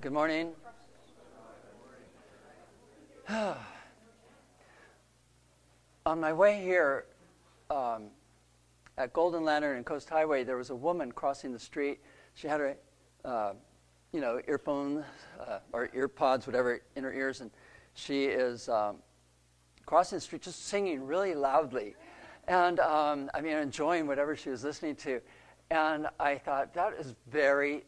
Good morning. On my way here um, at Golden Lantern and Coast Highway, there was a woman crossing the street. She had her, uh, you know, earphones uh, or earpods, whatever, in her ears, and she is um, crossing the street just singing really loudly. And um, I mean, enjoying whatever she was listening to. And I thought, that is very,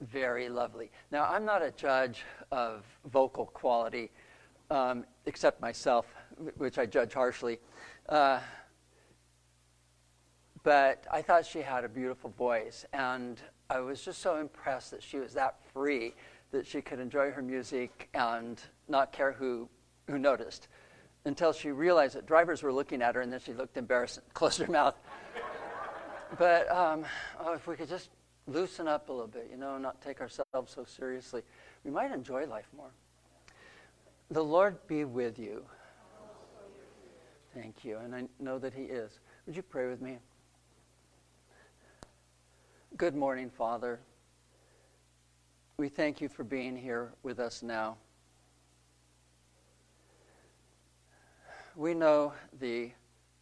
very lovely. Now, I'm not a judge of vocal quality, um, except myself, which I judge harshly. Uh, but I thought she had a beautiful voice, and I was just so impressed that she was that free that she could enjoy her music and not care who, who noticed until she realized that drivers were looking at her, and then she looked embarrassed and closed her mouth. but um, oh, if we could just loosen up a little bit, you know, not take ourselves so seriously, we might enjoy life more. The Lord be with you. Thank you, and I know that He is. Would you pray with me? Good morning, Father. We thank you for being here with us now. we know the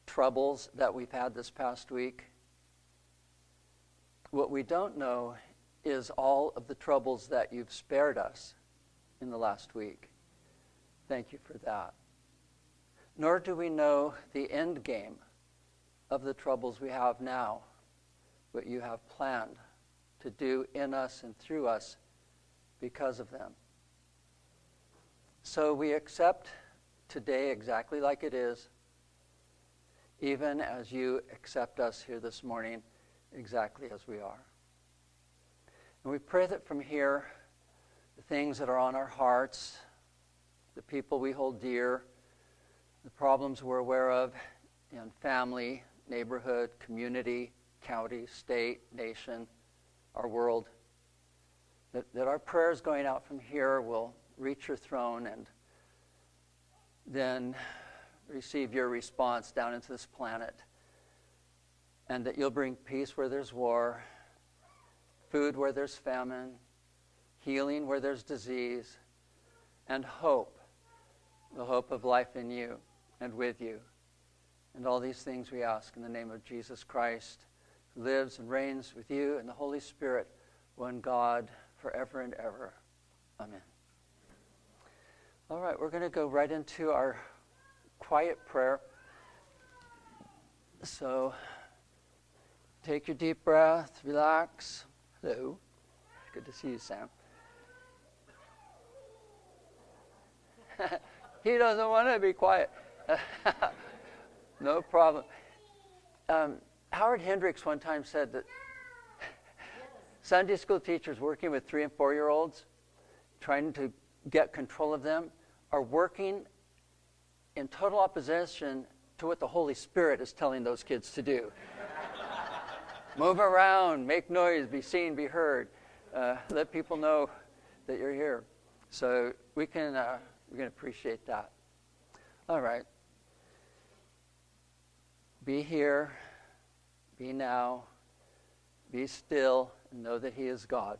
troubles that we've had this past week. What we don't know is all of the troubles that you've spared us in the last week. Thank you for that. Nor do we know the end game of the troubles we have now, what you have planned to do in us and through us because of them. So we accept today exactly like it is, even as you accept us here this morning exactly as we are. And we pray that from here, the things that are on our hearts, the people we hold dear, the problems we're aware of in family, neighborhood, community, county, state, nation, our world, that, that our prayers going out from here will reach your throne and then receive your response down into this planet. And that you'll bring peace where there's war, food where there's famine, healing where there's disease, and hope the hope of life in you and with you. And all these things we ask in the name of Jesus Christ, who lives and reigns with you and the Holy Spirit, one God, forever and ever. Amen. All right, we're going to go right into our quiet prayer. So take your deep breath, relax. Hello. Good to see you, Sam. he doesn't want to be quiet. no problem. Um, Howard Hendricks one time said that Sunday school teachers working with three and four year olds, trying to get control of them are working in total opposition to what the Holy Spirit is telling those kids to do. Move around, make noise, be seen, be heard. Uh, let people know that you're here. So we can uh, we can appreciate that. All right. Be here, be now, be still, and know that He is God.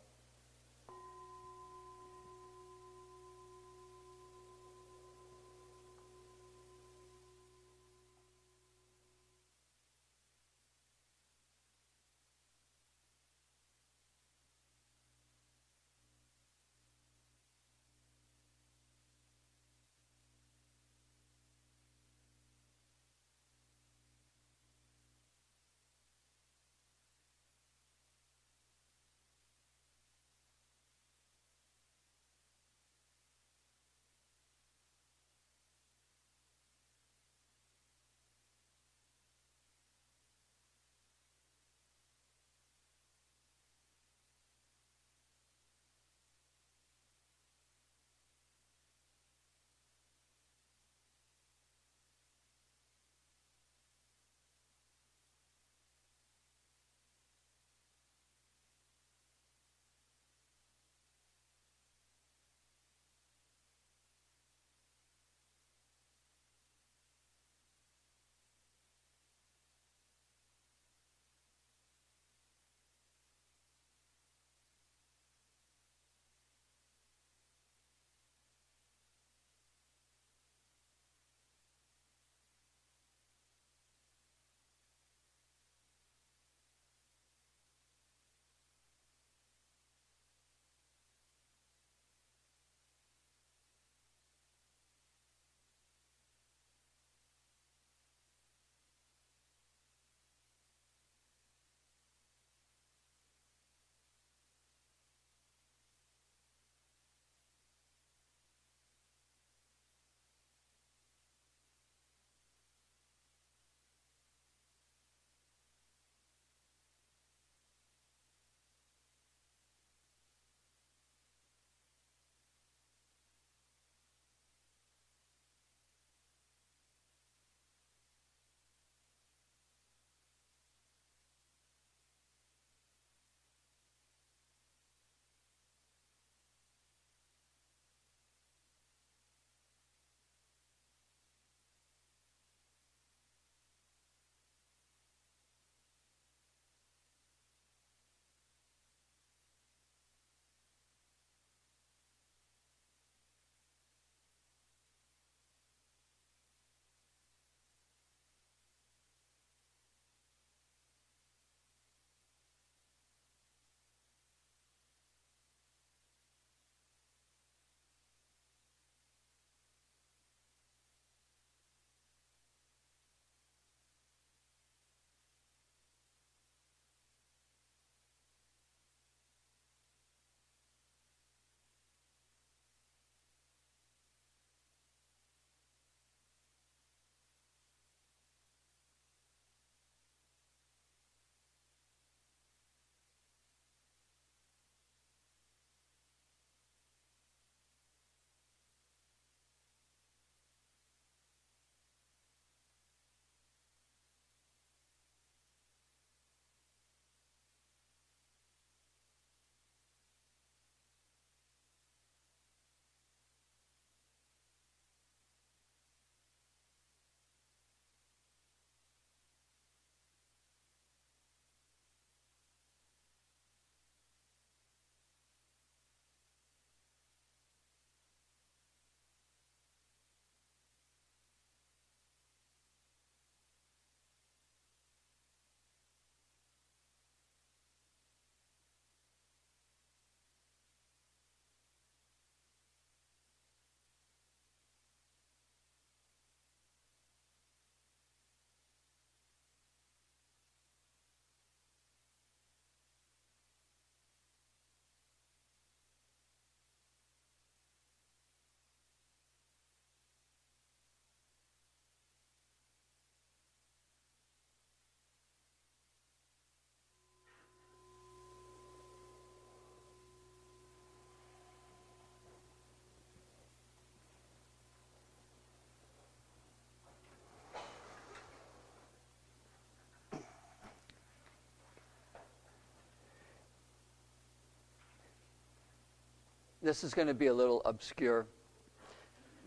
This is going to be a little obscure.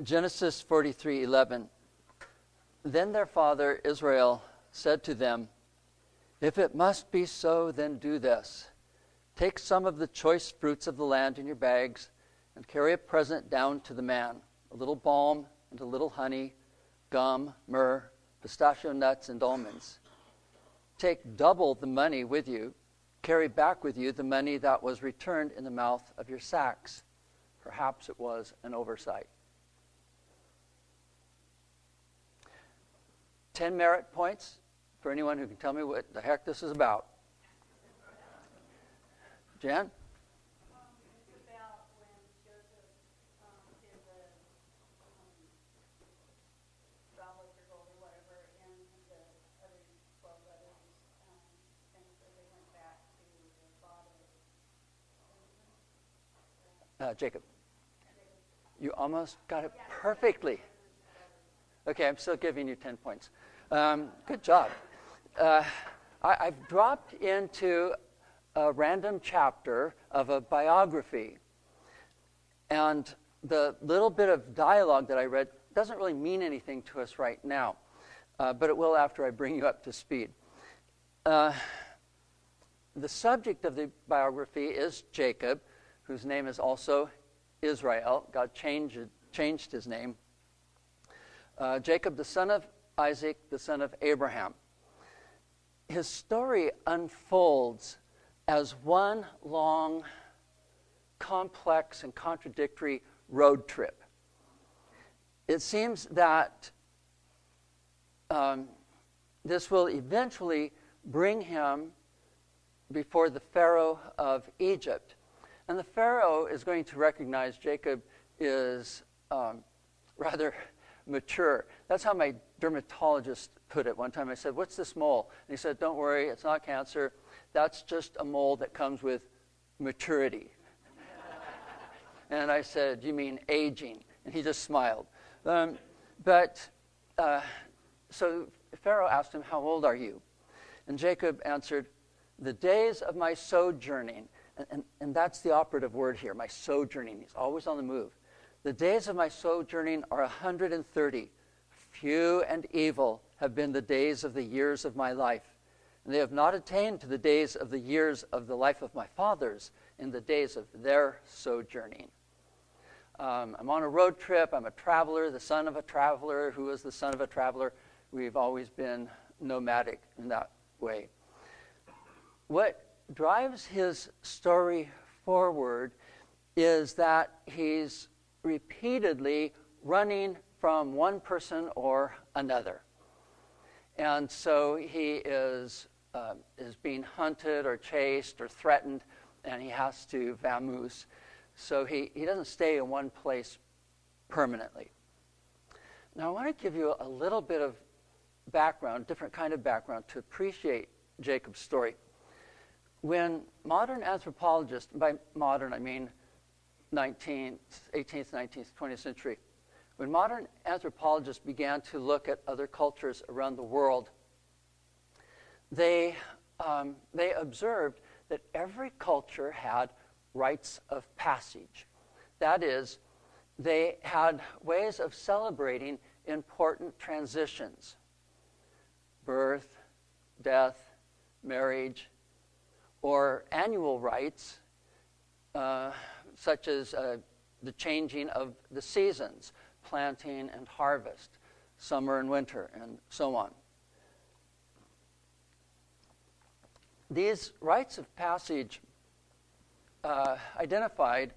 Genesis 43:11. Then their father Israel said to them, If it must be so, then do this. Take some of the choice fruits of the land in your bags and carry a present down to the man a little balm and a little honey, gum, myrrh, pistachio nuts, and almonds. Take double the money with you. Carry back with you the money that was returned in the mouth of your sacks. Perhaps it was an oversight. 10 merit points for anyone who can tell me what the heck this is about. Jan? Uh, Jacob. You almost got it perfectly. Okay, I'm still giving you 10 points. Um, good job. Uh, I, have dropped into a random chapter of a biography. And the little bit of dialogue that I read doesn't really mean anything to us right now, uh, but it will after I bring you up to speed. Uh, the subject of the biography is Jacob, whose name is also Israel. God changed, changed his name. Uh, Jacob, the son of Isaac, the son of Abraham. His story unfolds as one long, complex, and contradictory road trip. It seems that um, this will eventually bring him before the Pharaoh of Egypt. And the Pharaoh is going to recognize Jacob is um, rather mature. That's how my dermatologist put it one time. I said, What's this mole? And he said, Don't worry, it's not cancer. That's just a mole that comes with maturity. and I said, You mean aging? And he just smiled. Um, but uh, so Pharaoh asked him, How old are you? And Jacob answered, The days of my sojourning and, and, that's the operative word here, my sojourning. He's always on the move. The days of my sojourning are 130. Few and evil have been the days of the years of my life. And they have not attained to the days of the years of the life of my fathers in the days of their sojourning. Um, I'm on a road trip. I'm a traveler, the son of a traveler. Who is the son of a traveler? We've always been nomadic in that way. What drives his story forward is that he's repeatedly running from one person or another. And so he is, uh, is being hunted or chased or threatened, and he has to vamoose. So he, he doesn't stay in one place permanently. Now, I want to give you a little bit of background, different kind of background, to appreciate Jacob's story when modern anthropologists, by modern I mean 19th, 18th, 19th, 20th century, when modern anthropologists began to look at other cultures around the world, they, um, they observed that every culture had rites of passage. That is, they had ways of celebrating important transitions birth, death, marriage, or annual rites, uh, such as uh, the changing of the seasons, planting and harvest, summer and winter, and so on. These rites of passage uh, identified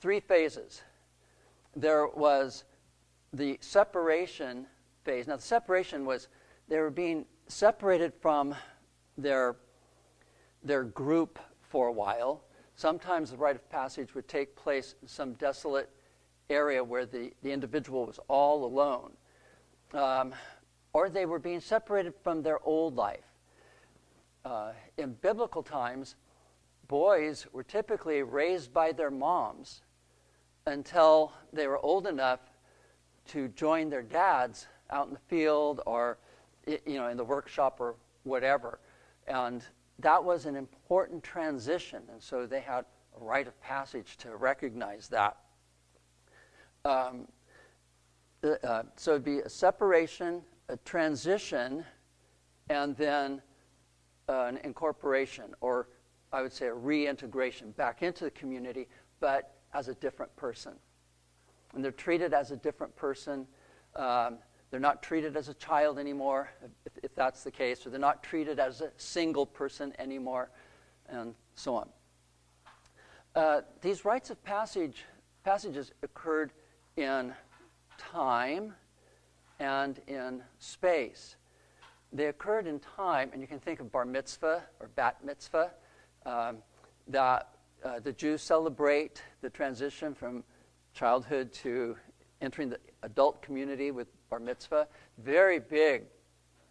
three phases. There was the separation phase. Now, the separation was they were being separated from their their group for a while. Sometimes the rite of passage would take place in some desolate area where the, the individual was all alone. Um, or they were being separated from their old life. Uh, in biblical times, boys were typically raised by their moms until they were old enough to join their dads out in the field or you know in the workshop or whatever and that was an important transition. And so they had a rite of passage to recognize that. Um, uh, so it'd be a separation, a transition, and then uh, an incorporation, or I would say a reintegration back into the community, but as a different person. And they're treated as a different person. Um, they're not treated as a child anymore, if, if, that's the case, or they're not treated as a single person anymore, and so on. Uh, these rites of passage passages occurred in time and in space. They occurred in time, and you can think of bar mitzvah or bat mitzvah, um, that uh, the Jews celebrate the transition from childhood to entering the adult community with bar mitzvah. Very big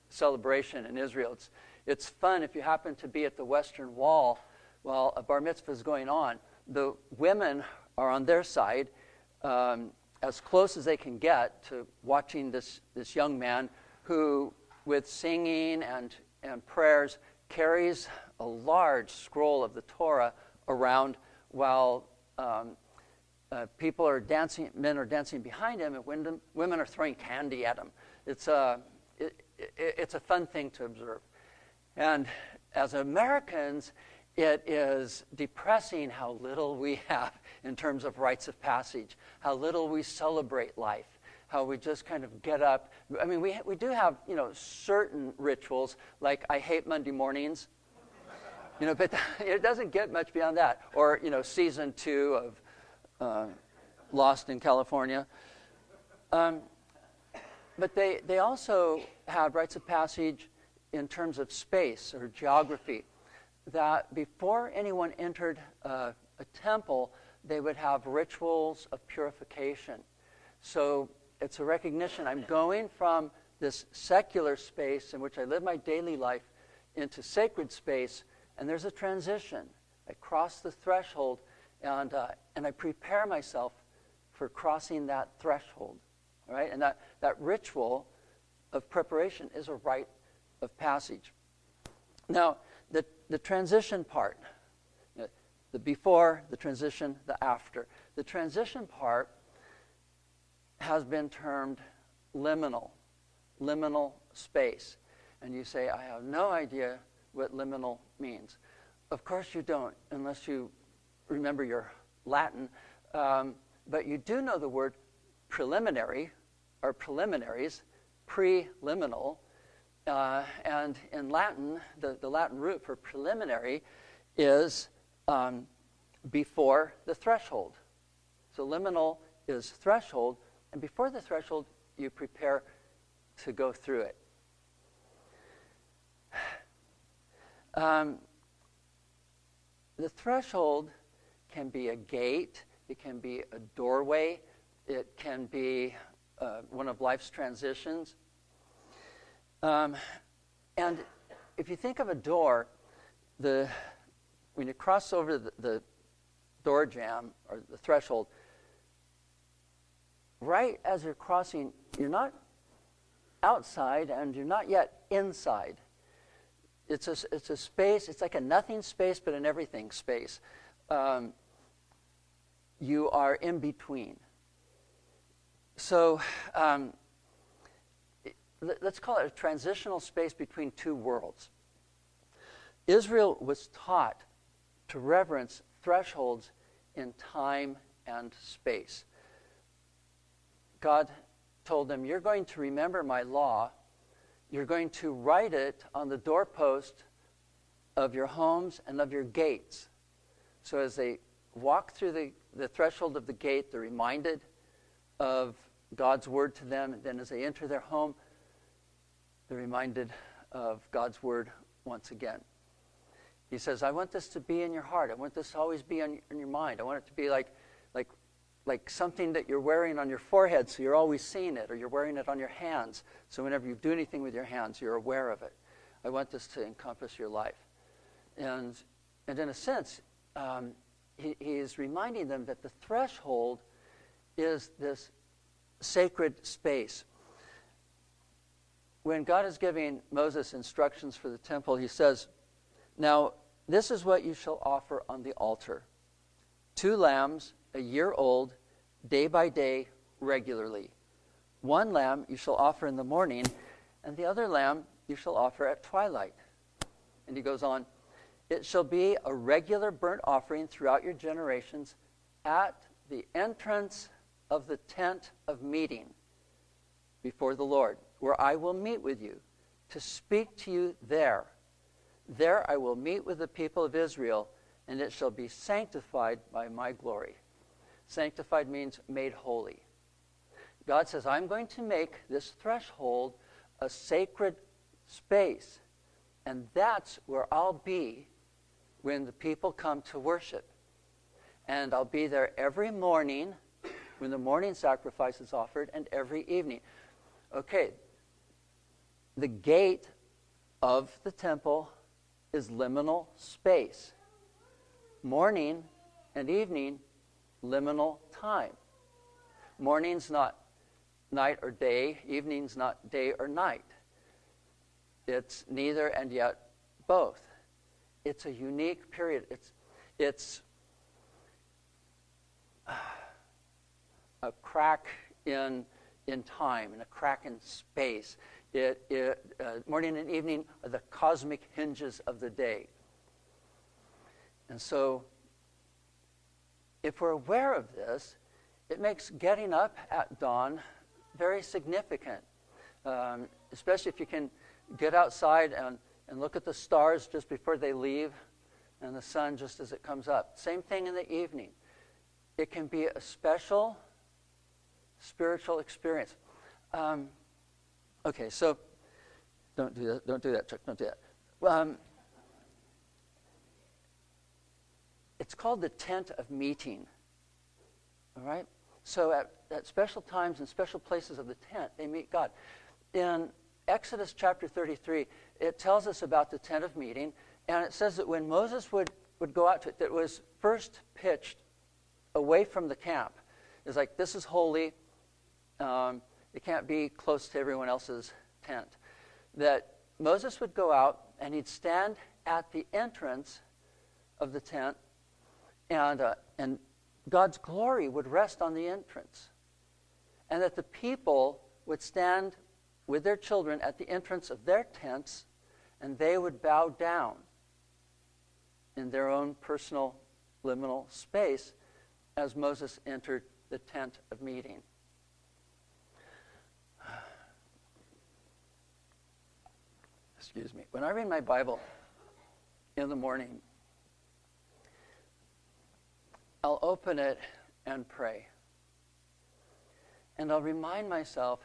celebration in Israel. It's, it's fun if you happen to be at the Western Wall while a bar mitzvah is going on. The women are on their side, um, as close as they can get to watching this, this young man who, with singing and, and prayers, carries a large scroll of the Torah around while um, uh, people are dancing, men are dancing behind him, and women, women are throwing candy at him. It's a, it, it, it's a fun thing to observe. And as Americans, it is depressing how little we have in terms of rites of passage, how little we celebrate life, how we just kind of get up. I mean, we, we do have, you know, certain rituals, like I hate Monday mornings, you know, but it doesn't get much beyond that. Or, you know, season two of uh, Lost in California. Um, but they, they also have rites of passage in terms of space or geography that before anyone entered uh, a temple, they would have rituals of purification. So it's a recognition I'm going from this secular space in which I live my daily life into sacred space, and there's a transition. I cross the threshold, and, uh, and I prepare myself for crossing that threshold. Right? And that, that ritual of preparation is a rite of passage. Now, the, the transition part, the before, the transition, the after. The transition part has been termed liminal, liminal space. And you say, I have no idea what liminal means. Of course you don't, unless you remember your Latin. Um, but you do know the word preliminary, or preliminaries, preliminal, uh, and in Latin, the, the Latin root for preliminary is um, before the threshold. So liminal is threshold, and before the threshold, you prepare to go through it. Um, the threshold can be a gate, it can be a doorway, it can be uh, one of life's transitions. Um, and if you think of a door, the, when you cross over the, the door jamb or the threshold, right as you're crossing, you're not outside and you're not yet inside. It's a, it's a space, it's like a nothing space, but an everything space. Um, you are in between. So, um, let's call it a transitional space between two worlds. Israel was taught to reverence thresholds in time and space. God told them, You're going to remember my law. You're going to write it on the doorpost of your homes and of your gates. So as they walk through the, the threshold of the gate, they're reminded of God's word to them. And then as they enter their home, they're reminded of God's word once again. He says, I want this to be in your heart. I want this to always be on, in your mind. I want it to be like, like, like something that you're wearing on your forehead so you're always seeing it, or you're wearing it on your hands so whenever you do anything with your hands, you're aware of it. I want this to encompass your life. And, and in a sense, um, he, he is reminding them that the threshold is this sacred space when God is giving Moses instructions for the temple, he says, Now, this is what you shall offer on the altar. two lambs a year old, day by day, regularly. One lamb you shall offer in the morning, and the other lamb you shall offer at twilight. And he goes on, It shall be a regular burnt offering throughout your generations at the entrance of the tent of meeting before the Lord, where I will meet with you to speak to you there. There I will meet with the people of Israel, and it shall be sanctified by my glory. Sanctified means made holy. God says, I'm going to make this threshold a sacred space, and that's where I'll be when the people come to worship. And I'll be there every morning when the morning sacrifice is offered and every evening. Okay, the gate of the temple is liminal space. Morning and evening, liminal time. Morning's not night or day, evening's not day or night. It's neither and yet both. It's a unique period. It's, it's a crack in, in time and a crack in space. It, it, uh, morning and evening are the cosmic hinges of the day. And so, if we're aware of this, it makes getting up at dawn very significant, um, especially if you can get outside and, and look at the stars just before they leave and the sun just as it comes up. Same thing in the evening. It can be a special spiritual experience. Um, okay, so don't do that. Don't do that, Chuck. Don't do that. Um, it's called the tent of meeting. All right? So at, at special times and special places of the tent, they meet God. In Exodus chapter 33, it tells us about the tent of meeting, and it says that when Moses would, would go out to it, that was first pitched away from the camp. It's like, this is holy, um, it can't be close to everyone else's tent. That Moses would go out and he'd stand at the entrance of the tent, and, uh, and God's glory would rest on the entrance. And that the people would stand with their children at the entrance of their tents, and they would bow down in their own personal liminal space as Moses entered the tent of meeting. excuse me, when I read my Bible in the morning, I'll open it and pray. And I'll remind myself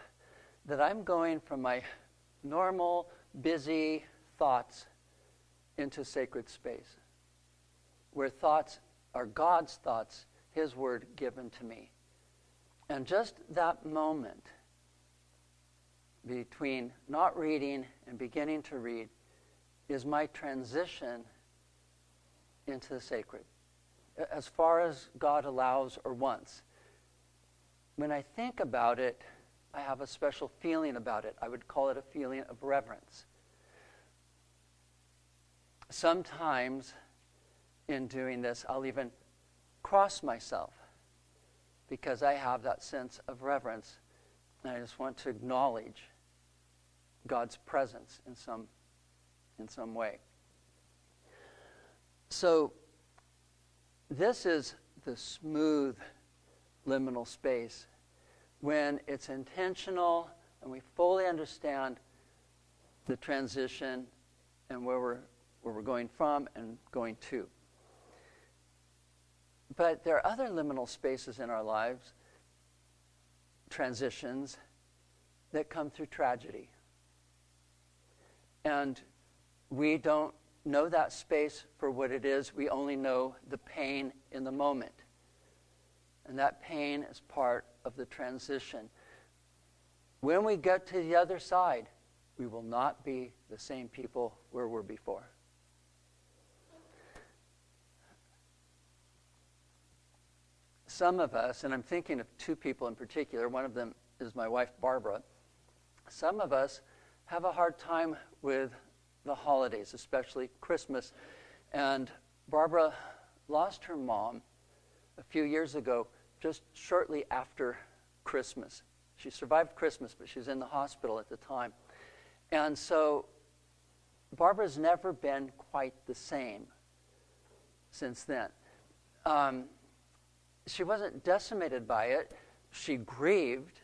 that I'm going from my normal, busy thoughts into sacred space, where thoughts are God's thoughts, His word given to me. And just that moment between not reading and beginning to read is my transition into the sacred, as far as God allows or wants. When I think about it, I have a special feeling about it. I would call it a feeling of reverence. Sometimes in doing this, I'll even cross myself because I have that sense of reverence. And I just want to acknowledge God's presence in some, in some way. So, this is the smooth liminal space when it's intentional and we fully understand the transition and where we're, where we're going from and going to. But there are other liminal spaces in our lives, transitions, that come through tragedy. And we don't know that space for what it is. We only know the pain in the moment. And that pain is part of the transition. When we get to the other side, we will not be the same people where we were before. Some of us, and I'm thinking of two people in particular, one of them is my wife, Barbara. Some of us have a hard time with the holidays, especially Christmas. And Barbara lost her mom a few years ago, just shortly after Christmas. She survived Christmas, but she was in the hospital at the time. And so Barbara's never been quite the same since then. Um, she wasn't decimated by it, she grieved,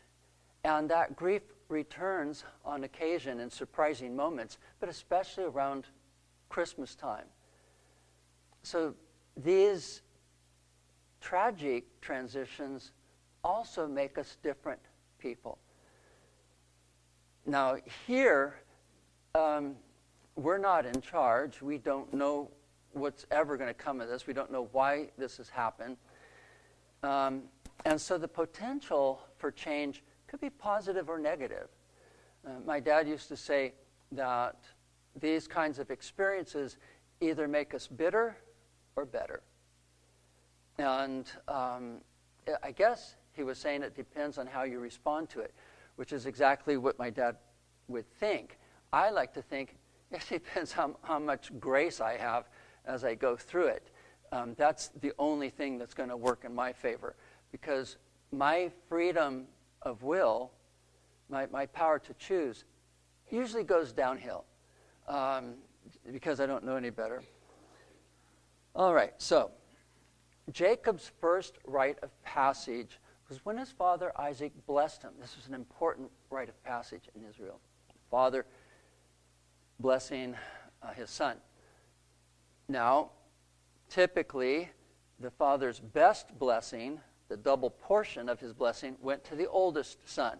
and that grief returns on occasion in surprising moments, but especially around Christmas time. So these tragic transitions also make us different people. Now, here, um, we're not in charge. We don't know what's ever going to come of this. We don't know why this has happened. Um, and so the potential for change could be positive or negative. Uh, my dad used to say that these kinds of experiences either make us bitter or better. And um, I guess he was saying it depends on how you respond to it, which is exactly what my dad would think. I like to think it depends how, how much grace I have as I go through it. Um, that's the only thing that's going to work in my favor because my freedom of will, my, my power to choose, usually goes downhill um, because I don't know any better. All right, so Jacob's first rite of passage was when his father Isaac blessed him. This was an important rite of passage in Israel. Father blessing uh, his son. Now, typically, the father's best blessing, the double portion of his blessing, went to the oldest son.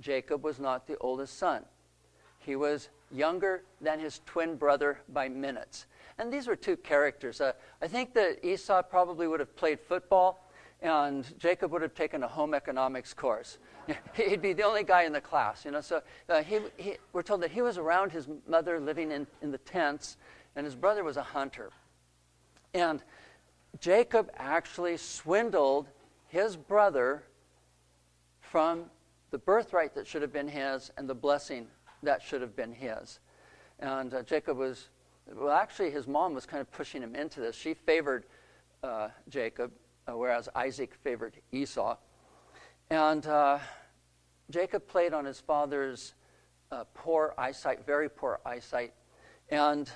Jacob was not the oldest son. He was younger than his twin brother by minutes. And these were two characters. Uh, I think that Esau probably would have played football, and Jacob would have taken a home economics course. He'd be the only guy in the class, you know. So uh, he, he, we're told that he was around his mother living in, in the tents, and his brother was a hunter. And Jacob actually swindled his brother from the birthright that should have been his and the blessing that should have been his. And uh, Jacob was, well, actually, his mom was kind of pushing him into this. She favored uh, Jacob, uh, whereas Isaac favored Esau. And uh, Jacob played on his father's uh, poor eyesight, very poor eyesight, and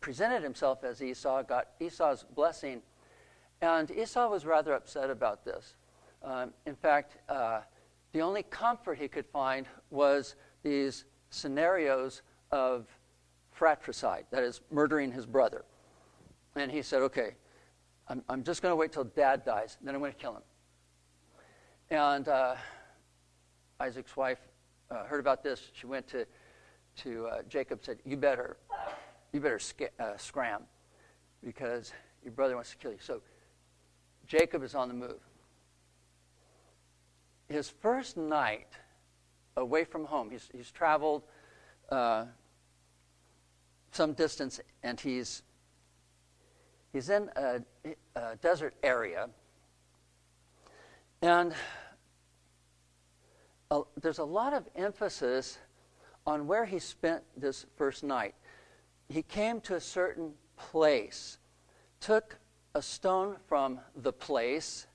presented himself as Esau, got Esau's blessing. And Esau was rather upset about this. Um, in fact, uh, the only comfort he could find was these scenarios of fratricide, that is, murdering his brother. And he said, okay, I'm, I'm just going to wait till dad dies, then I'm going to kill him. And uh, Isaac's wife uh, heard about this. She went to, to uh, Jacob said, you better, you better uh, scram because your brother wants to kill you. So Jacob is on the move. His first night away from home. He's, he's traveled uh, some distance and he's, he's in a, a desert area. And a, there's a lot of emphasis on where he spent this first night. He came to a certain place, took a stone from the place,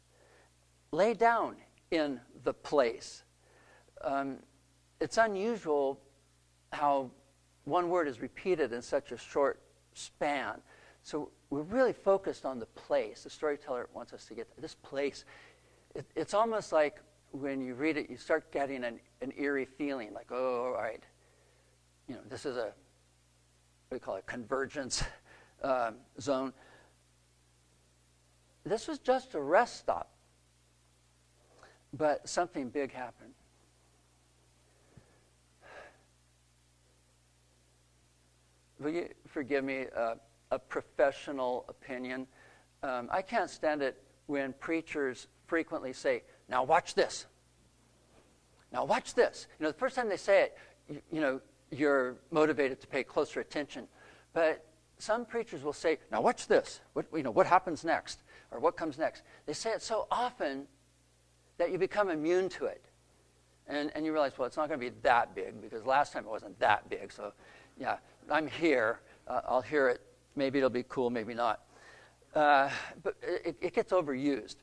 lay down in the place. Um, it's unusual how one word is repeated in such a short span. So we're really focused on the place. The storyteller wants us to get this place. It, it's almost like when you read it, you start getting an, an eerie feeling like, oh, all right, you know, this is a, what do you call it, convergence um, zone. This was just a rest stop. But something big happened. Will you forgive me uh, a professional opinion? Um, I can't stand it when preachers frequently say, now watch this. Now watch this. You know, the first time they say it, you, you know, you're motivated to pay closer attention. But some preachers will say, now watch this. What, you know, what happens next? Or what comes next? They say it so often that you become immune to it. And, and you realize, well, it's not going to be that big because last time it wasn't that big. So, yeah, I'm here. Uh, I'll hear it. Maybe it'll be cool, maybe not. Uh, but it, it, gets overused.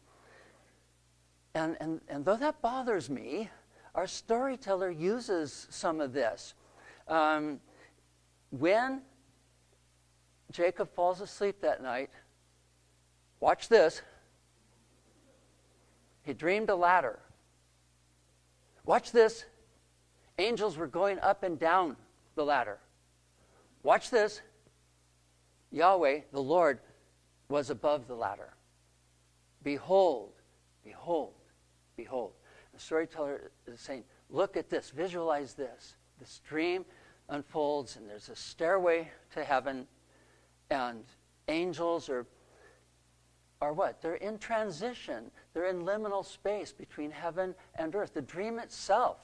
And, and, and though that bothers me, our storyteller uses some of this. Um, when Jacob falls asleep that night, watch this. He dreamed a ladder. Watch this. Angels were going up and down the ladder. Watch this. Yahweh, the Lord, was above the ladder. Behold, behold, behold. The storyteller is saying, Look at this, visualize this. The stream unfolds, and there's a stairway to heaven, and angels are, are what? They're in transition, they're in liminal space between heaven and earth. The dream itself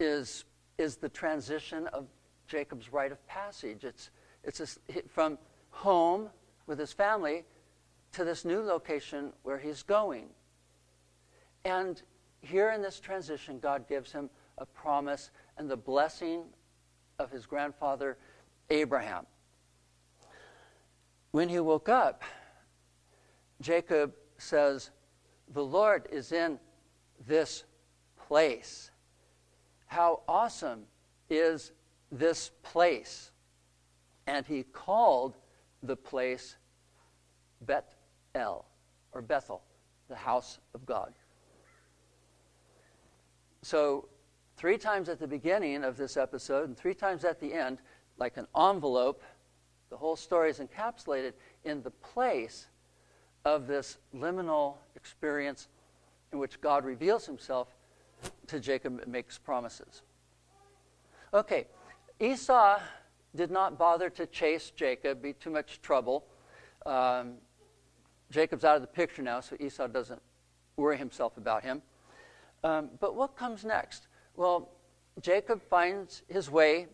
is, is the transition of Jacob's rite of passage. It's, it's a, from home with his family to this new location where he's going. And here in this transition, God gives him a promise and the blessing of his grandfather Abraham. When he woke up, Jacob says, The Lord is in this place. How awesome is this place? And he called the place Bet El, or Bethel, the house of God. So, three times at the beginning of this episode and three times at the end, like an envelope, the whole story is encapsulated in the place of this liminal experience in which God reveals himself to Jacob and makes promises. Okay, Esau did not bother to chase Jacob, be too much trouble. Um, Jacob's out of the picture now, so Esau doesn't worry himself about him. Um, but what comes next? Well, Jacob finds his way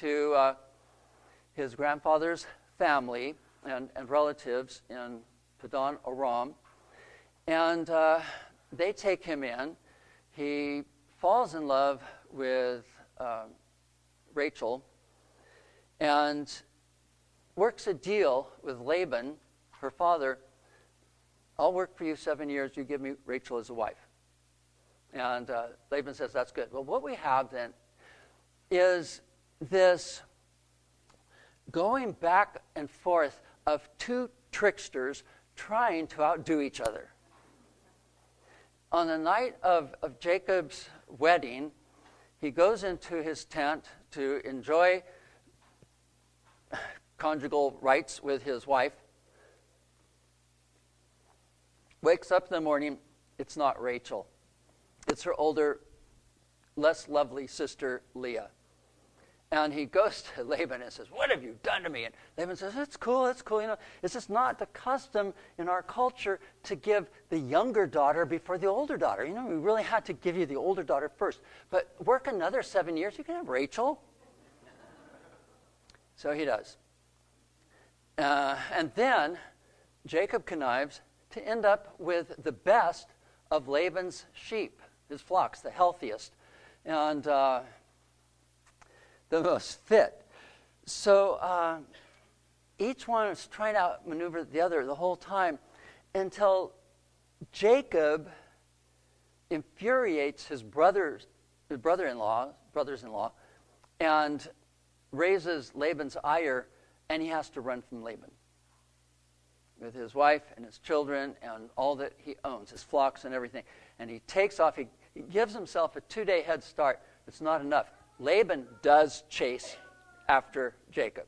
to uh, his grandfather's family and, and relatives in Padan Aram, and uh, they take him in. He falls in love with uh, Rachel and works a deal with Laban, her father. I'll work for you seven years, you give me Rachel as a wife. And uh, Laban says, That's good. Well, what we have then is this going back and forth of two tricksters trying to outdo each other. On the night of, of Jacob's wedding, he goes into his tent to enjoy conjugal rights with his wife. Wakes up in the morning, it's not Rachel. It's her older, less lovely sister, Leah. And he goes to Laban and says, What have you done to me? And Laban says, It's cool, it's cool. You know, it's just not the custom in our culture to give the younger daughter before the older daughter. You know, we really had to give you the older daughter first. But work another seven years, you can have Rachel. so he does. Uh, and then Jacob connives to end up with the best of Laban's sheep his flocks, the healthiest and uh, the most fit. So uh, each one is trying to outmaneuver the other the whole time until Jacob infuriates his brothers, his brother-in-law, brothers-in-law, and raises Laban's ire, and he has to run from Laban with his wife and his children and all that he owns, his flocks and everything. And he takes off. He, he gives himself a two day head start. It's not enough. Laban does chase after Jacob.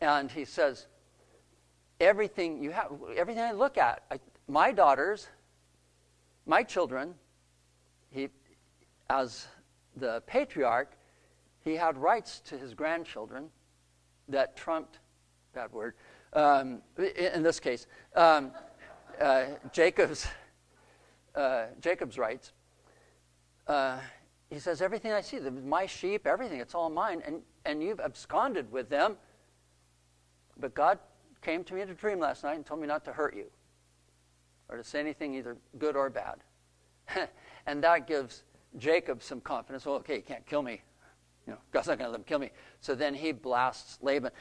And he says, Everything you have, everything I look at, I, my daughters, my children, he, as the patriarch, he had rights to his grandchildren that trumped, bad word, um, in this case, um, uh, Jacob's, uh, Jacob's rights. Uh, he says, Everything I see, my sheep, everything, it's all mine, and, and you've absconded with them. But God came to me in a dream last night and told me not to hurt you or to say anything either good or bad. and that gives Jacob some confidence. Well, okay, he can't kill me. You know, God's not going to let him kill me. So then he blasts Laban.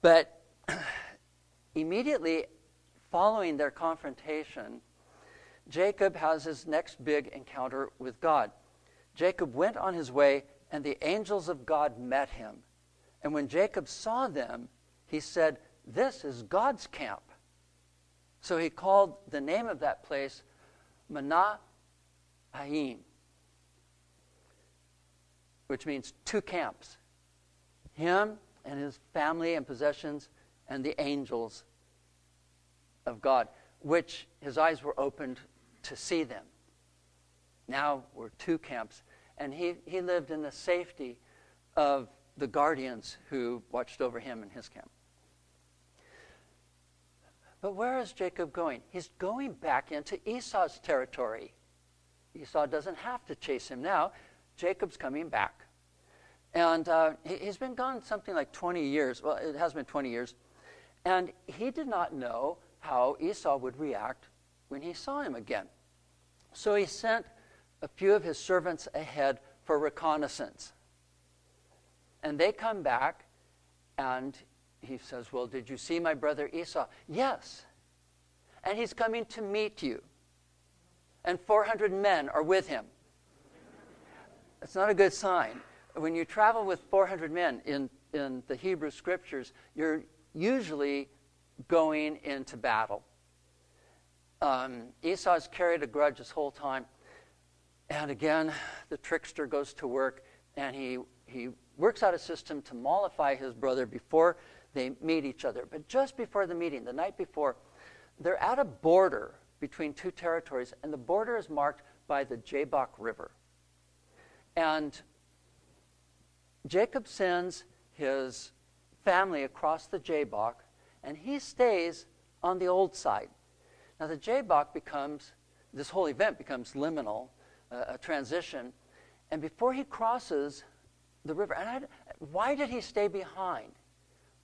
But immediately following their confrontation, Jacob has his next big encounter with God. Jacob went on his way, and the angels of God met him. And when Jacob saw them, he said, This is God's camp. So he called the name of that place Mahanaim, which means two camps him and his family and possessions, and the angels of God, which his eyes were opened to see them. Now we're two camps. And he, he lived in the safety of the guardians who watched over him in his camp. But where is Jacob going? He's going back into Esau's territory. Esau doesn't have to chase him now. Jacob's coming back. And uh, he, has been gone something like 20 years. Well, it has been 20 years. And he did not know how Esau would react when he saw him again. So he sent a few of his servants ahead for reconnaissance. And they come back, and he says, Well, did you see my brother Esau? Yes. And he's coming to meet you. And 400 men are with him. It's not a good sign. When you travel with 400 men in, in the Hebrew scriptures, you're usually going into battle. Um, Esau's carried a grudge this whole time. And again, the trickster goes to work and he, he works out a system to mollify his brother before they meet each other. But just before the meeting, the night before, they're at a border between two territories, and the border is marked by the Jabbok River. And Jacob sends his family across the Jabbok, and he stays on the old side. Now, the Jabbok becomes, this whole event becomes liminal, a transition. And before he crosses the river, and I, why did he stay behind?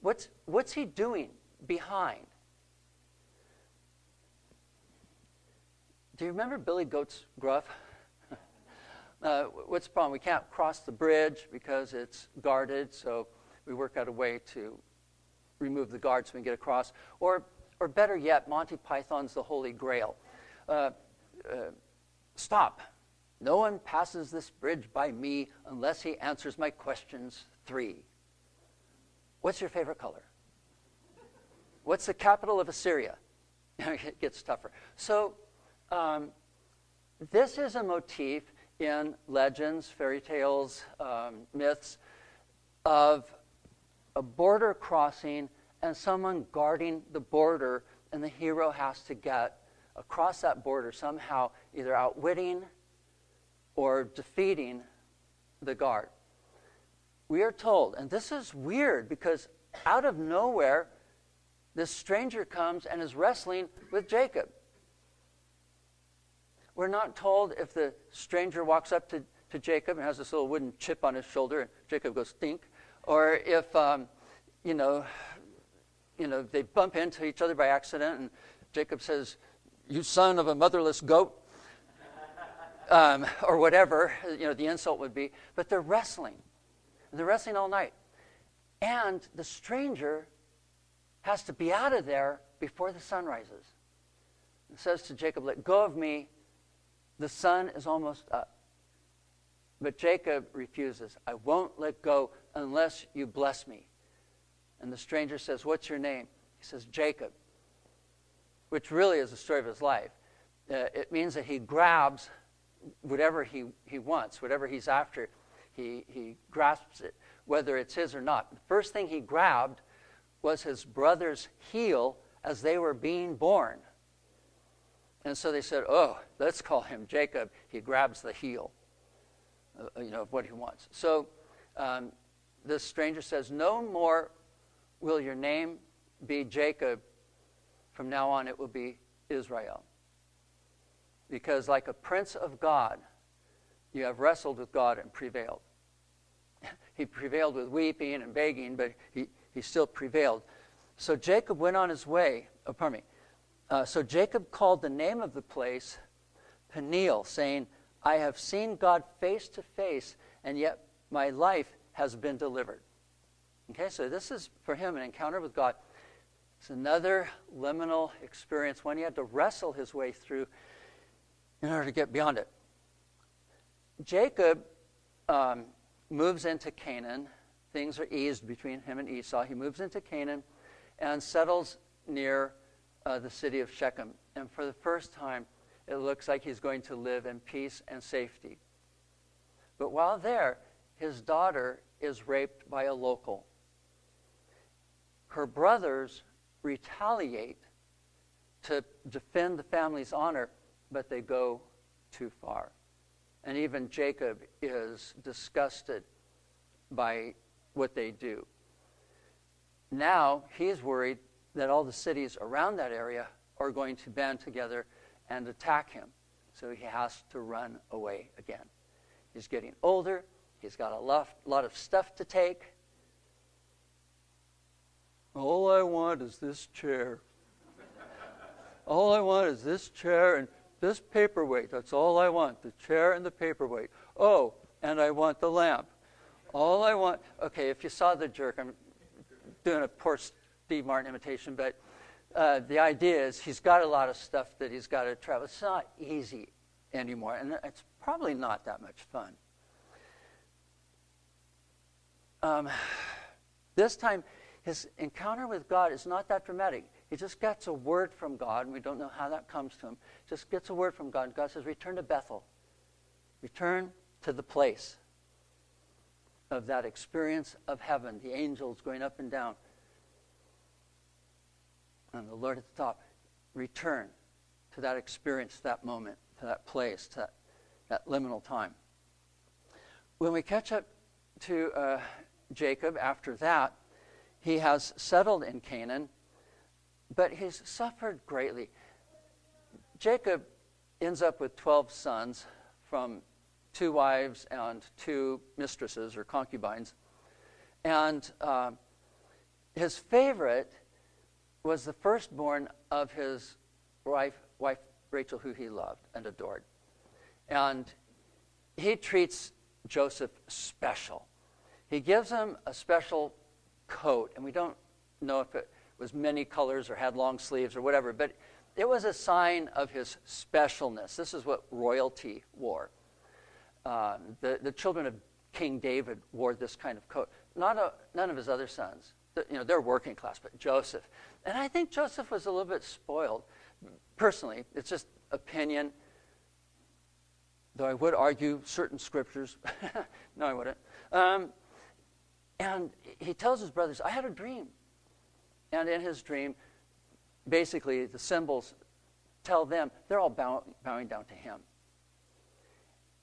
What's, what's he doing behind? Do you remember Billy Goat's Gruff? uh, what's the problem? We can't cross the bridge because it's guarded, so we work out a way to remove the guards so we can get across. Or, or better yet, Monty Python's The Holy Grail. Uh, uh, stop. No one passes this bridge by me unless he answers my questions three. What's your favorite color? What's the capital of Assyria? it gets tougher. So, um, this is a motif in legends, fairy tales, um, myths of a border crossing and someone guarding the border, and the hero has to get across that border somehow, either outwitting or defeating the guard. We are told, and this is weird because out of nowhere, this stranger comes and is wrestling with Jacob. We're not told if the stranger walks up to, to Jacob and has this little wooden chip on his shoulder, and Jacob goes, think, or if, um, you know, you know, they bump into each other by accident, and Jacob says, You son of a motherless goat, um, or whatever, you know, the insult would be. But they're wrestling. They're wrestling all night. And the stranger has to be out of there before the sun rises. It says to Jacob, Let go of me. The sun is almost up. But Jacob refuses. I won't let go unless you bless me. And the stranger says, What's your name? He says, Jacob, which really is the story of his life. Uh, it means that he grabs whatever he, he wants, whatever he's after, he, he grasps it, whether it's his or not. The first thing he grabbed was his brother's heel as they were being born. And so they said, Oh, let's call him Jacob. He grabs the heel, uh, you know, of what he wants. So um, this stranger says, No more will your name be Jacob. From now on, it will be Israel. Because, like a prince of God, you have wrestled with God and prevailed. he prevailed with weeping and begging, but he, he still prevailed. So Jacob went on his way. Oh, pardon me. Uh, so Jacob called the name of the place Peniel, saying, I have seen God face to face, and yet my life has been delivered. Okay, so this is for him an encounter with God. It's another liminal experience, one he had to wrestle his way through in order to get beyond it. Jacob um, moves into Canaan. Things are eased between him and Esau. He moves into Canaan and settles near uh, the city of Shechem. And for the first time, it looks like he's going to live in peace and safety. But while there, his daughter is raped by a local. Her brothers retaliate to defend the family's honor, but they go too far. And even Jacob is disgusted by what they do. Now he's worried that all the cities around that area are going to band together and attack him. So he has to run away again. He's getting older. He's got a lot, of stuff to take. All I want is this chair. all I want is this chair and this paperweight. That's all I want the chair and the paperweight. Oh, and I want the lamp. All I want. Okay, if you saw the jerk, I'm doing a poor Steve Martin imitation, but uh, the idea is he's got a lot of stuff that he's got to travel. It's not easy anymore, and it's probably not that much fun. Um, this time, his encounter with God is not that dramatic. He just gets a word from God, and we don't know how that comes to him. Just gets a word from God. God says, Return to Bethel. Return to the place of that experience of heaven, the angels going up and down and the Lord at the top, return to that experience, that moment, to that place, to that, that liminal time. When we catch up to uh, Jacob after that, he has settled in Canaan, but he's suffered greatly. Jacob ends up with 12 sons from two wives and two mistresses or concubines. And uh, his favorite was the firstborn of his wife, wife Rachel, who he loved and adored. And he treats Joseph special. He gives him a special coat, and we don't know if it was many colors or had long sleeves or whatever, but it was a sign of his specialness. This is what royalty wore. Uh, the, the children of King David wore this kind of coat. Not a, none of his other sons. The, you know, they're working class, but Joseph. And I think Joseph was a little bit spoiled. Personally, it's just opinion. Though I would argue certain scriptures. no, I wouldn't. Um, and he tells his brothers, I had a dream. And in his dream, basically, the symbols tell them they're all bow, bowing down to him.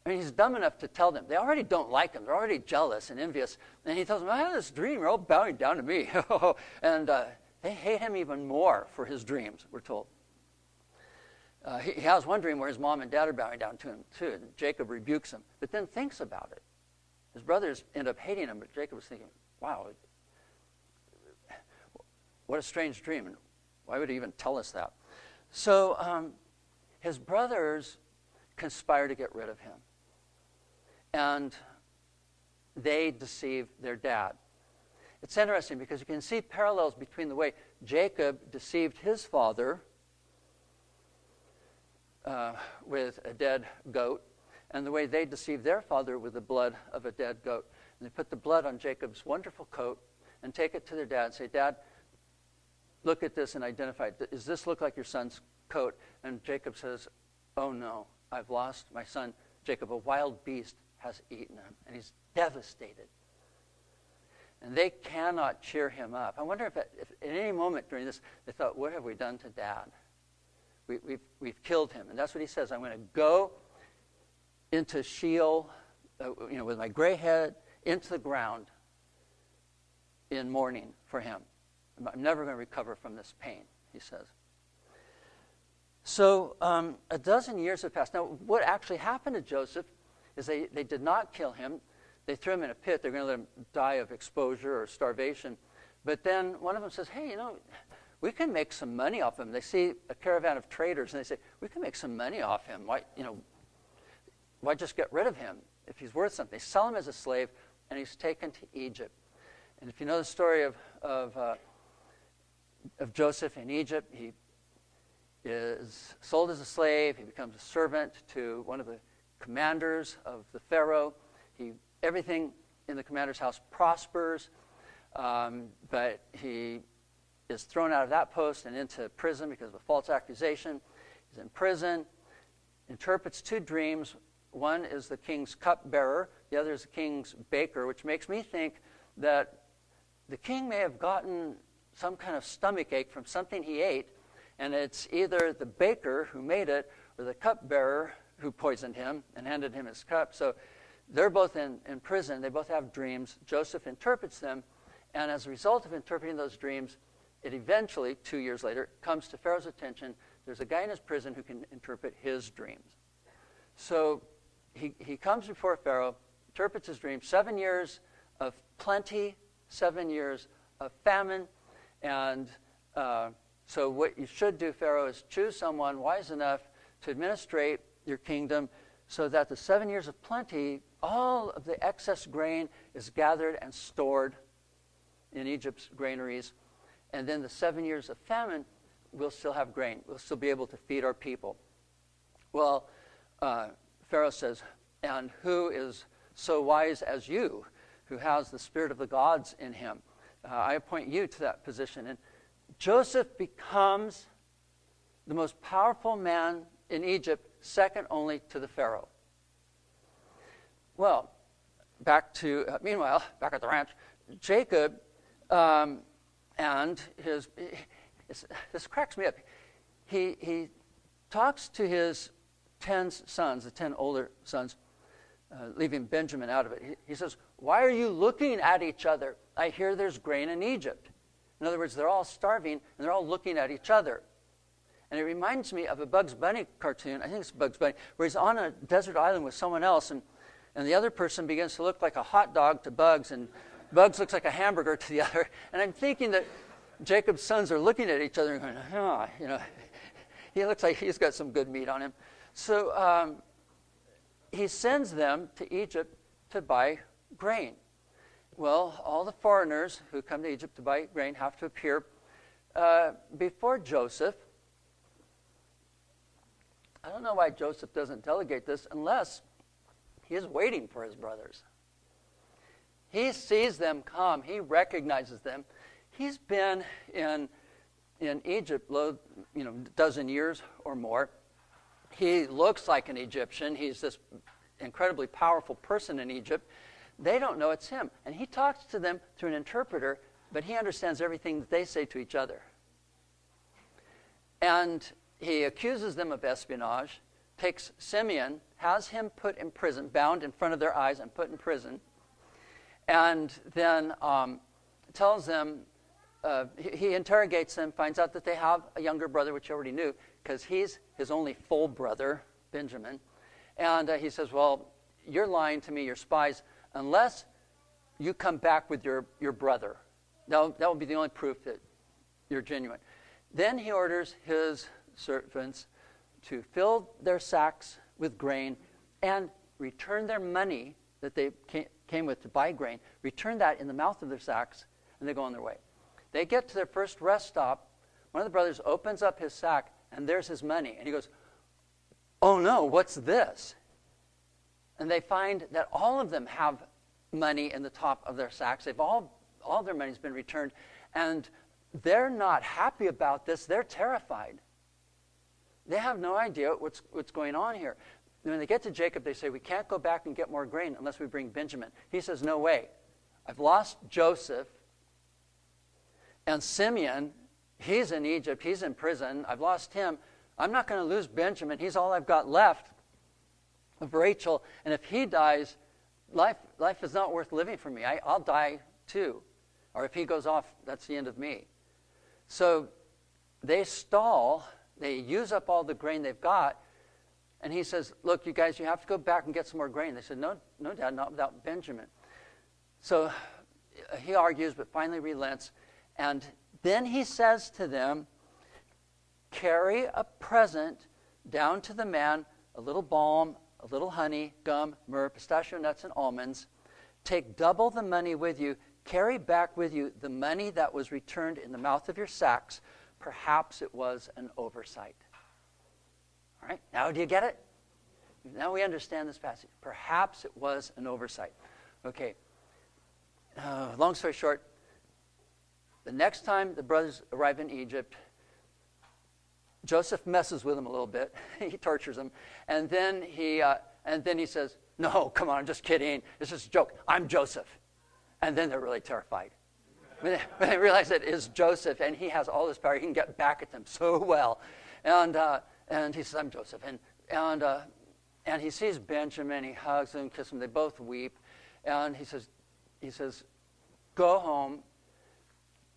I mean, he's dumb enough to tell them. They already don't like him. They're already jealous and envious. And he tells them, I had this dream. You're all bowing down to me. and uh, they hate him even more for his dreams, we're told. Uh, he, he, has one dream where his mom and dad are bowing down to him, too. And Jacob rebukes him, but then thinks about it. His brothers end up hating him, but Jacob was thinking, wow, what a strange dream. Why would he even tell us that? So um, his brothers conspire to get rid of him. And they deceive their dad. It's interesting because you can see parallels between the way Jacob deceived his father uh, with a dead goat and the way they deceived their father with the blood of a dead goat. And they put the blood on Jacob's wonderful coat and take it to their dad and say, Dad, look at this and identify it. Does this look like your son's coat? And Jacob says, Oh no, I've lost my son Jacob. A wild beast has eaten him. And he's devastated and they cannot cheer him up. I wonder if, at, if at any moment during this they thought, what have we done to dad? We, we've, we've killed him. And that's what he says. I'm going to go into Sheol, uh, you know, with my gray head into the ground in mourning for him. I'm never going to recover from this pain, he says. So um, a dozen years have passed. Now, what actually happened to Joseph is they, they did not kill him. They threw him in a pit. They're going to let him die of exposure or starvation. But then one of them says, hey, you know, we can make some money off him. They see a caravan of traders and they say, we can make some money off him. Why, you know, why just get rid of him if he's worth something? They sell him as a slave and he's taken to Egypt. And if you know the story of, of uh, of Joseph in Egypt. He is sold as a slave. He becomes a servant to one of the commanders of the Pharaoh. He, everything in the commander's house prospers, um, but he is thrown out of that post and into prison because of a false accusation. He's in prison, interprets two dreams. One is the king's cupbearer, the other is the king's baker, which makes me think that the king may have gotten some kind of stomach ache from something he ate, and it's either the baker who made it or the cupbearer who poisoned him and handed him his cup. So they're both in, in prison. They both have dreams. Joseph interprets them, and as a result of interpreting those dreams, it eventually, two years later, comes to Pharaoh's attention. There's a guy in his prison who can interpret his dreams. So he, he comes before Pharaoh, interprets his dream, Seven years of plenty, seven years of famine. And uh, so, what you should do, Pharaoh, is choose someone wise enough to administrate your kingdom so that the seven years of plenty, all of the excess grain is gathered and stored in Egypt's granaries. And then the seven years of famine, we'll still have grain. We'll still be able to feed our people. Well, uh, Pharaoh says, And who is so wise as you, who has the spirit of the gods in him? Uh, I appoint you to that position. And Joseph becomes the most powerful man in Egypt, second only to the Pharaoh. Well, back to, uh, meanwhile, back at the ranch, Jacob um, and his, this cracks me up. He, he talks to his 10 sons, the 10 older sons, uh, leaving Benjamin out of it. He, he says, Why are you looking at each other? I hear there's grain in Egypt. In other words, they're all starving and they're all looking at each other. And it reminds me of a Bugs Bunny cartoon, I think it's Bugs Bunny, where he's on a desert island with someone else, and, and the other person begins to look like a hot dog to Bugs, and Bugs looks like a hamburger to the other. And I'm thinking that Jacob's sons are looking at each other and going, oh, you know, he looks like he's got some good meat on him. So um, he sends them to Egypt to buy grain. Well, all the foreigners who come to Egypt to buy grain have to appear uh, before Joseph. I don't know why Joseph doesn't delegate this unless he is waiting for his brothers. He sees them come, he recognizes them. He's been in, in Egypt, you know, a dozen years or more. He looks like an Egyptian. He's this incredibly powerful person in Egypt. They don't know it's him. And he talks to them through an interpreter, but he understands everything that they say to each other. And he accuses them of espionage, takes Simeon, has him put in prison, bound in front of their eyes and put in prison, and then um, tells them, uh, he, he interrogates them, finds out that they have a younger brother, which he already knew, because he's his only full brother, Benjamin. And uh, he says, Well, you're lying to me, you're spies unless you come back with your, your brother. That that will be the only proof that you're genuine. Then he orders his servants to fill their sacks with grain and return their money that they came with to buy grain, return that in the mouth of their sacks, and they go on their way. They get to their first rest stop. One of the brothers opens up his sack, and there's his money. And he goes, Oh no, what's this? And they find that all of them have money in the top of their sacks. They've all, all their money's been returned, and they're not happy about this. They're terrified. They have no idea what's, what's going on here. And When they get to Jacob, they say, We can't go back and get more grain unless we bring Benjamin. He says, No way. I've lost Joseph. And Simeon, he's in Egypt, he's in prison. I've lost him. I'm not going to lose Benjamin. He's all I've got left of Rachel. And if he dies, life, life is not worth living for me. I, I'll die too. Or if he goes off, that's the end of me. So they stall, they use up all the grain they've got. And he says, Look, you guys, you have to go back and get some more grain. They said, No, no, Dad, not without Benjamin. So he argues, but finally relents. And then he says to them, Carry a present down to the man, a little balm, a little honey, gum, myrrh, pistachio nuts, and almonds. Take double the money with you. Carry back with you the money that was returned in the mouth of your sacks. Perhaps it was an oversight. All right, now do you get it? Now we understand this passage. Perhaps it was an oversight. Okay, uh, long story short, the next time the brothers arrive in Egypt, Joseph messes with him a little bit. he tortures him. And then he, uh, and then he says, No, come on, I'm just kidding. It's just a joke. I'm Joseph. And then they're really terrified. When they, when they realize it is Joseph and he has all this power, he can get back at them so well. And, uh, and he says, I'm Joseph. And, and, uh, and he sees Benjamin, he hugs him, kisses him, they both weep. And he says, he says, Go home,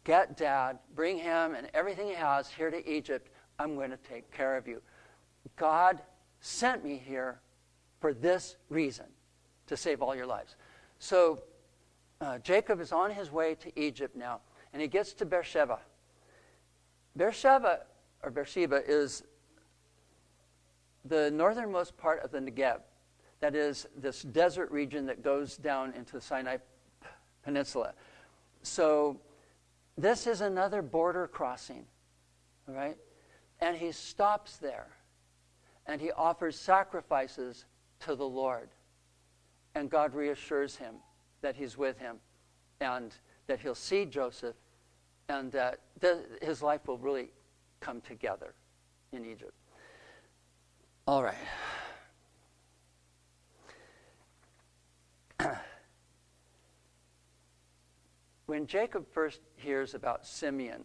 get dad, bring him and everything he has here to Egypt. I'm going to take care of you. God sent me here for this reason to save all your lives. So uh, Jacob is on his way to Egypt now, and he gets to Beersheba. Beersheba, or Beersheba, is the northernmost part of the Negev. That is this desert region that goes down into the Sinai Peninsula. So this is another border crossing, right? And he stops there and he offers sacrifices to the Lord. And God reassures him that he's with him and that he'll see Joseph and that his life will really come together in Egypt. All right. when Jacob first hears about Simeon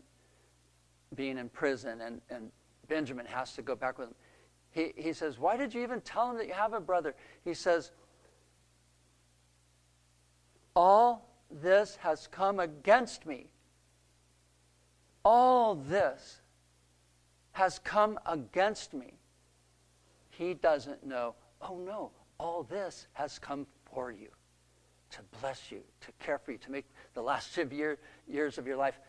being in prison and, and Benjamin has to go back with him, he, he says, Why did you even tell him that you have a brother? He says, All this has come against me. All this has come against me. He doesn't know, oh no, all this has come for you to bless you, to care for you, to make the last year, years of your life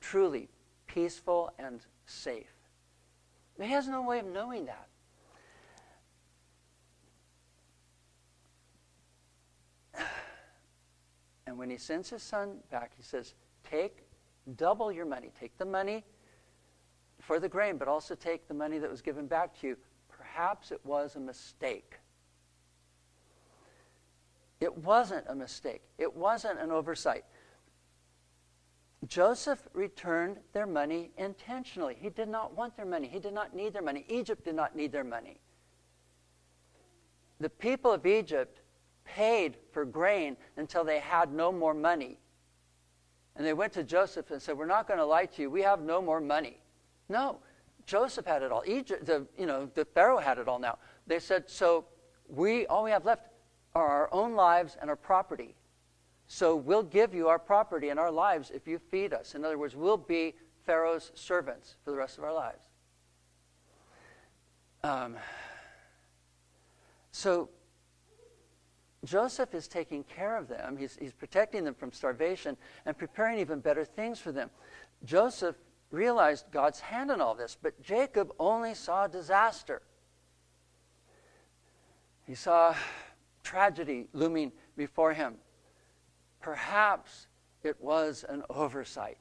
truly peaceful and safe. He has no way of knowing that. And when he sends his son back, he says, Take double your money. Take the money for the grain, but also take the money that was given back to you. Perhaps it was a mistake. It wasn't a mistake, it wasn't an oversight. Joseph returned their money intentionally. He did not want their money. He did not need their money. Egypt did not need their money. The people of Egypt paid for grain until they had no more money. And they went to Joseph and said, We're not going to lie to you. We have no more money. No, Joseph had it all. Egypt, the, you know, the Pharaoh had it all now. They said, So we all we have left are our own lives and our property. So we'll give you our property and our lives if you feed us. In other words, we'll be Pharaoh's servants for the rest of our lives. Um, so Joseph is taking care of them. He's, he's protecting them from starvation and preparing even better things for them. Joseph realized God's hand in all this, but Jacob only saw disaster. He saw tragedy looming before him. Perhaps it was an oversight.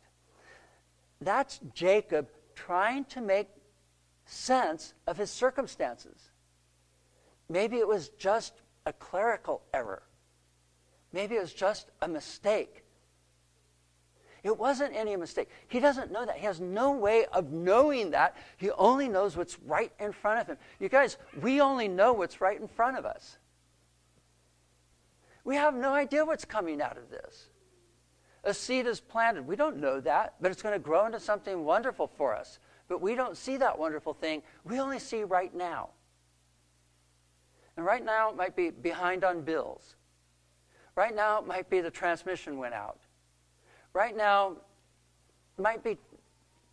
That's Jacob trying to make sense of his circumstances. Maybe it was just a clerical error. Maybe it was just a mistake. It wasn't any mistake. He doesn't know that. He has no way of knowing that. He only knows what's right in front of him. You guys, we only know what's right in front of us. We have no idea what's coming out of this. A seed is planted. We don't know that, but it's going to grow into something wonderful for us. But we don't see that wonderful thing. We only see right now. And right now, it might be behind on bills. Right now, it might be the transmission went out. Right now, it might be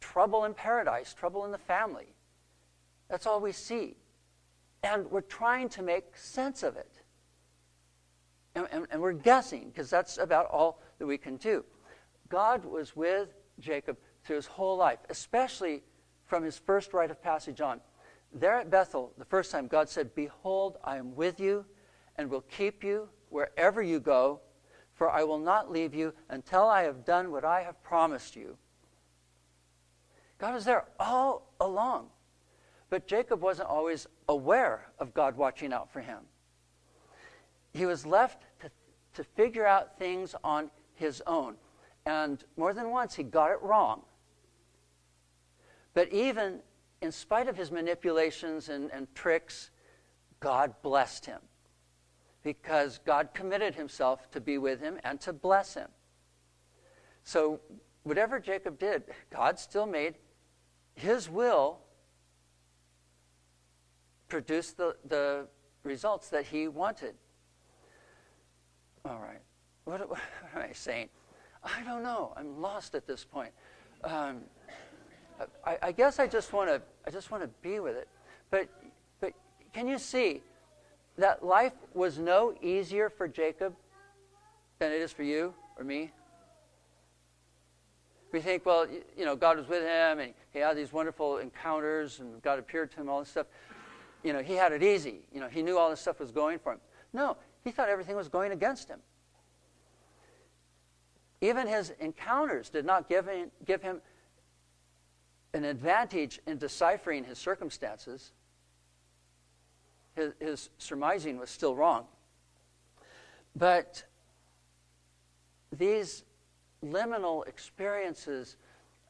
trouble in paradise, trouble in the family. That's all we see. And we're trying to make sense of it. And, and, and we're guessing, because that's about all that we can do. God was with Jacob through his whole life, especially from his first rite of passage on. There at Bethel, the first time, God said, Behold, I am with you and will keep you wherever you go. for I will not leave you until I have done what I have promised you. God was there all along. But Jacob wasn't always aware of God watching out for him. He was left to, to figure out things on his own. And more than once, he got it wrong. But even in spite of his manipulations and, and tricks, God blessed him because God committed himself to be with him and to bless him. So, whatever Jacob did, God still made his will produce the, the results that he wanted. All right. What, what, am I saying? I don't know. I'm lost at this point. Um, I, I, guess I just want to. I just want to be with it. But, but can you see that life was no easier for Jacob than it is for you or me? We think, well, you know, God was with him and he had these wonderful encounters and God appeared to him, all this stuff. You know, he had it easy. You know, he knew all this stuff was going for him. No, he thought everything was going against him. Even his encounters did not give him, give him an advantage in deciphering his circumstances. His, his surmising was still wrong. But these liminal experiences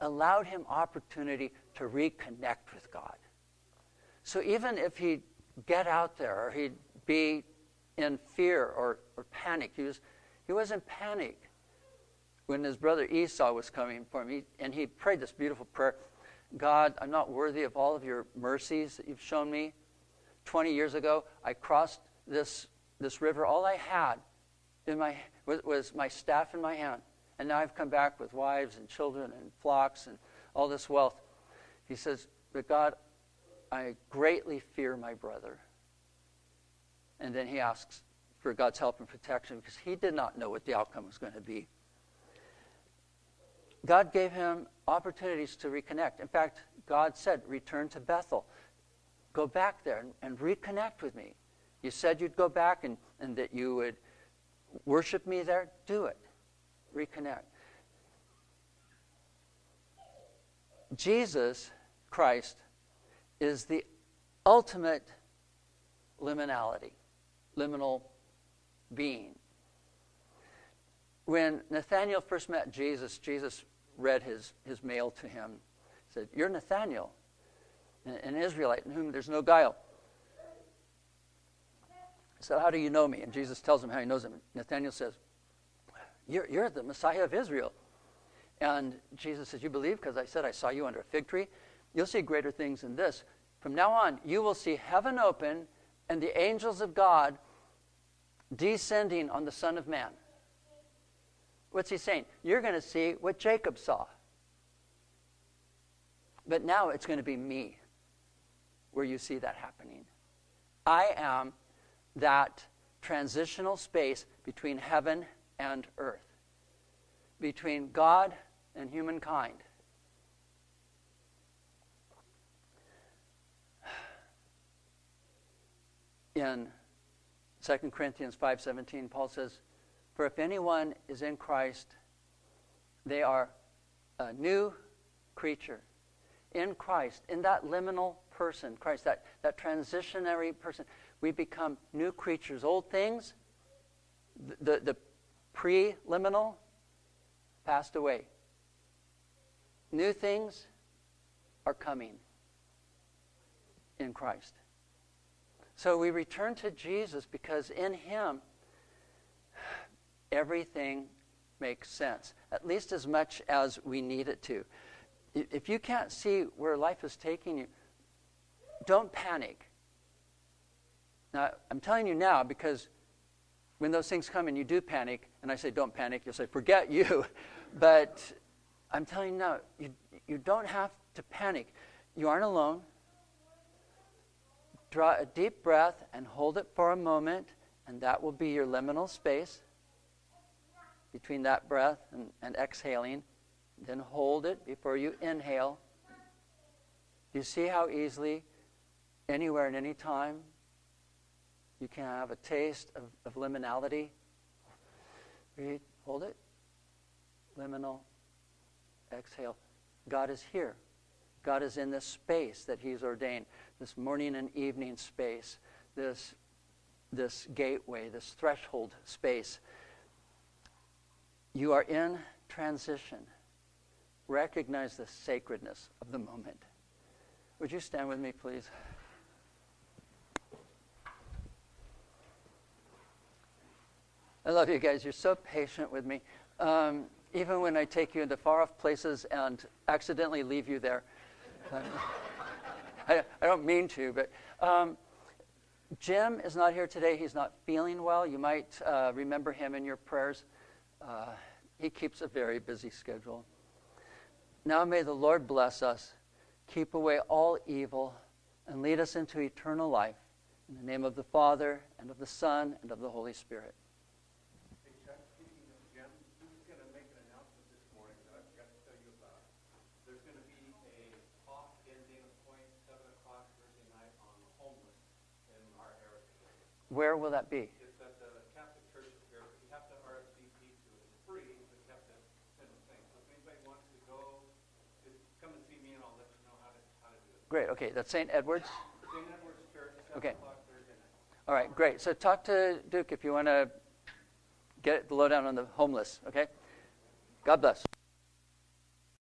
allowed him opportunity to reconnect with God. So even if he'd get out there or he'd be in fear or, or panic, he was, he was in panic when his brother Esau was coming for him. He, and he prayed this beautiful prayer God, I'm not worthy of all of your mercies that you've shown me. 20 years ago, I crossed this, this river. All I had in my, was, was my staff in my hand. And now I've come back with wives and children and flocks and all this wealth. He says, But God, I greatly fear my brother. And then he asks for God's help and protection because he did not know what the outcome was going to be. God gave him opportunities to reconnect. In fact, God said, Return to Bethel. Go back there and, and reconnect with me. You said you'd go back and, and that you would worship me there. Do it reconnect. Jesus Christ is the ultimate liminality, liminal being. When Nathanael first met Jesus, Jesus read his, his mail to him. He said, You're Nathanael, an Israelite in whom there's no guile. He said, How do you know me? And Jesus tells him how he knows him. Nathanael says, you're, you're the Messiah of Israel. And Jesus says, You believe because I said I saw you under a fig tree? You'll see greater things than this. From now on, you will see heaven open and the angels of God descending on the Son of Man. What's he saying? You're going to see what Jacob saw. But now it's going to be me where you see that happening. I am that transitional space between heaven and earth, between God and humankind. In 2 Corinthians 5:17 Paul says, "For if anyone is in Christ, they are a new creature. In Christ, in that liminal person, Christ, that, that transitionary person, we become new creatures. Old things, the, the, the preliminal passed away. New things are coming in Christ. So we return to Jesus because in Him, everything makes sense, at least as much as we need it to. If you can't see where life is taking you, don't panic. Now, I'm telling you now because when those things come and you do panic, and I say, don't panic, you'll say, forget you. But I'm telling you now, you, you don't have to panic. You aren't alone. Draw a deep breath and hold it for a moment, and that will be your liminal space between that breath and, and exhaling. Then hold it before you inhale. You see how easily, anywhere and any time, you can have a taste of, of liminality. Breathe, hold it. Liminal, exhale. God is here. God is in this space that He's ordained, this morning and evening space, this, this gateway, this threshold space. You are in transition. Recognize the sacredness of the moment. Would you stand with me, please? I love you guys. You're so patient with me. Um, even when I take you into far off places and accidentally leave you there. I, I, don't mean to, but um, Jim is not here today. He's not feeling well. You might uh, remember him in your prayers. Uh, he keeps a very busy schedule. Now may the Lord bless us, keep away all evil, and lead us into eternal life. In the name of the Father, and of the Son, and of the Holy Spirit. Where will that be? It's at the Catholic Church here. You have to RSVP to it. It's free, but you have to send a thing. So if anybody wants to go, just come and see me and I'll let you know how to, how to do it. Great. Okay. That's St. Edward's? St. Edward's Church, 7 okay. o'clock Thursday night. All right. Great. So talk to Duke if you want to get the lowdown on the homeless. Okay? God bless.